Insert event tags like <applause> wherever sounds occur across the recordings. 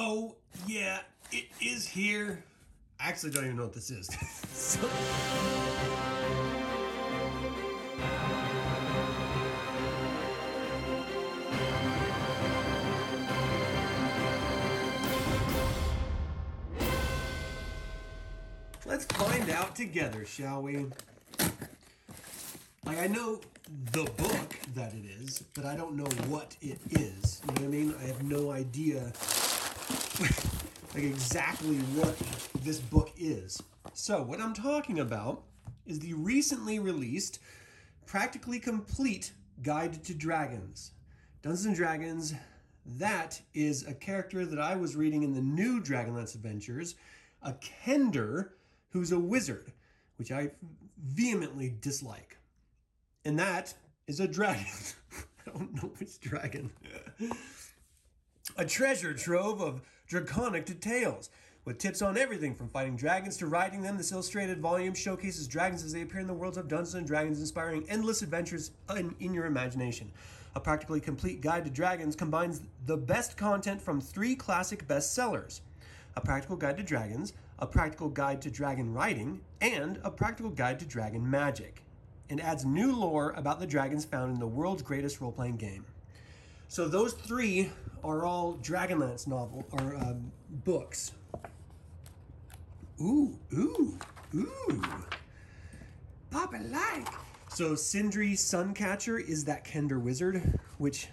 Oh, yeah, it is here. I actually don't even know what this is. <laughs> so... Let's find out together, shall we? Like, I know the book that it is, but I don't know what it is. You know what I mean? I have no idea, <laughs> like, exactly what this book is. So, what I'm talking about is the recently released, practically complete Guide to Dragons. Dungeons and Dragons, that is a character that I was reading in the new Dragonlance Adventures, a Kender who's a wizard, which I vehemently dislike. And that is a dragon. <laughs> I don't know which dragon. <laughs> a treasure trove of draconic details with tips on everything from fighting dragons to riding them. This illustrated volume showcases dragons as they appear in the worlds of Dungeons and Dragons, inspiring endless adventures in, in your imagination. A practically complete guide to dragons combines the best content from three classic bestsellers a practical guide to dragons, a practical guide to dragon riding, and a practical guide to dragon magic, and adds new lore about the dragons found in the world's greatest role playing game. So, those three are all Dragonlance novel or um, books. Ooh, ooh, ooh. Papa like. So, Sindri Suncatcher is that Kender wizard, which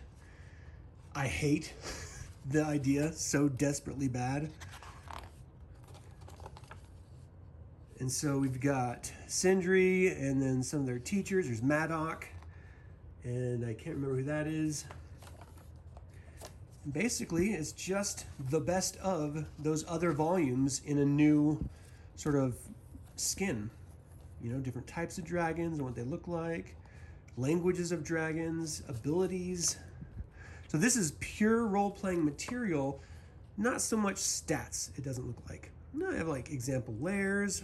I hate <laughs> the idea so desperately bad. And so we've got Sindri and then some of their teachers. There's Madoc, and I can't remember who that is. Basically, it's just the best of those other volumes in a new sort of skin. You know, different types of dragons and what they look like, languages of dragons, abilities. So this is pure role-playing material, not so much stats, it doesn't look like. No, I have like example lairs,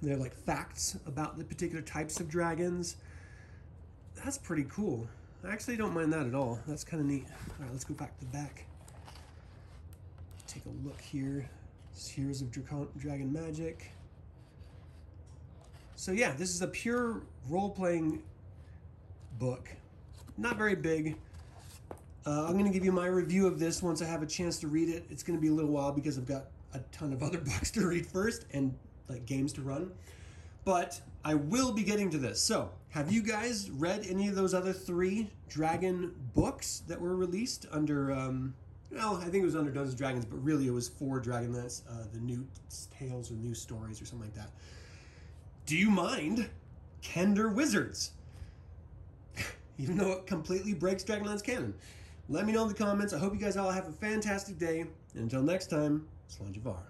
they're like facts about the particular types of dragons. That's pretty cool. I actually don't mind that at all. That's kind of neat. All right, let's go back to the back. Take a look here. Heroes of Dracon Dragon Magic. So yeah, this is a pure role-playing book. Not very big. Uh, I'm going to give you my review of this once I have a chance to read it. It's going to be a little while because I've got a ton of <laughs> other books to read first and like games to run. But I will be getting to this. So, have you guys read any of those other three Dragon books that were released under? Um, well, I think it was under Dungeons and Dragons, but really it was for Dragonlance, uh, the new tales or new stories or something like that. Do you mind Kender Wizards? <laughs> Even though it completely breaks Dragonlance canon. Let me know in the comments. I hope you guys all have a fantastic day. And until next time, Slanjavar.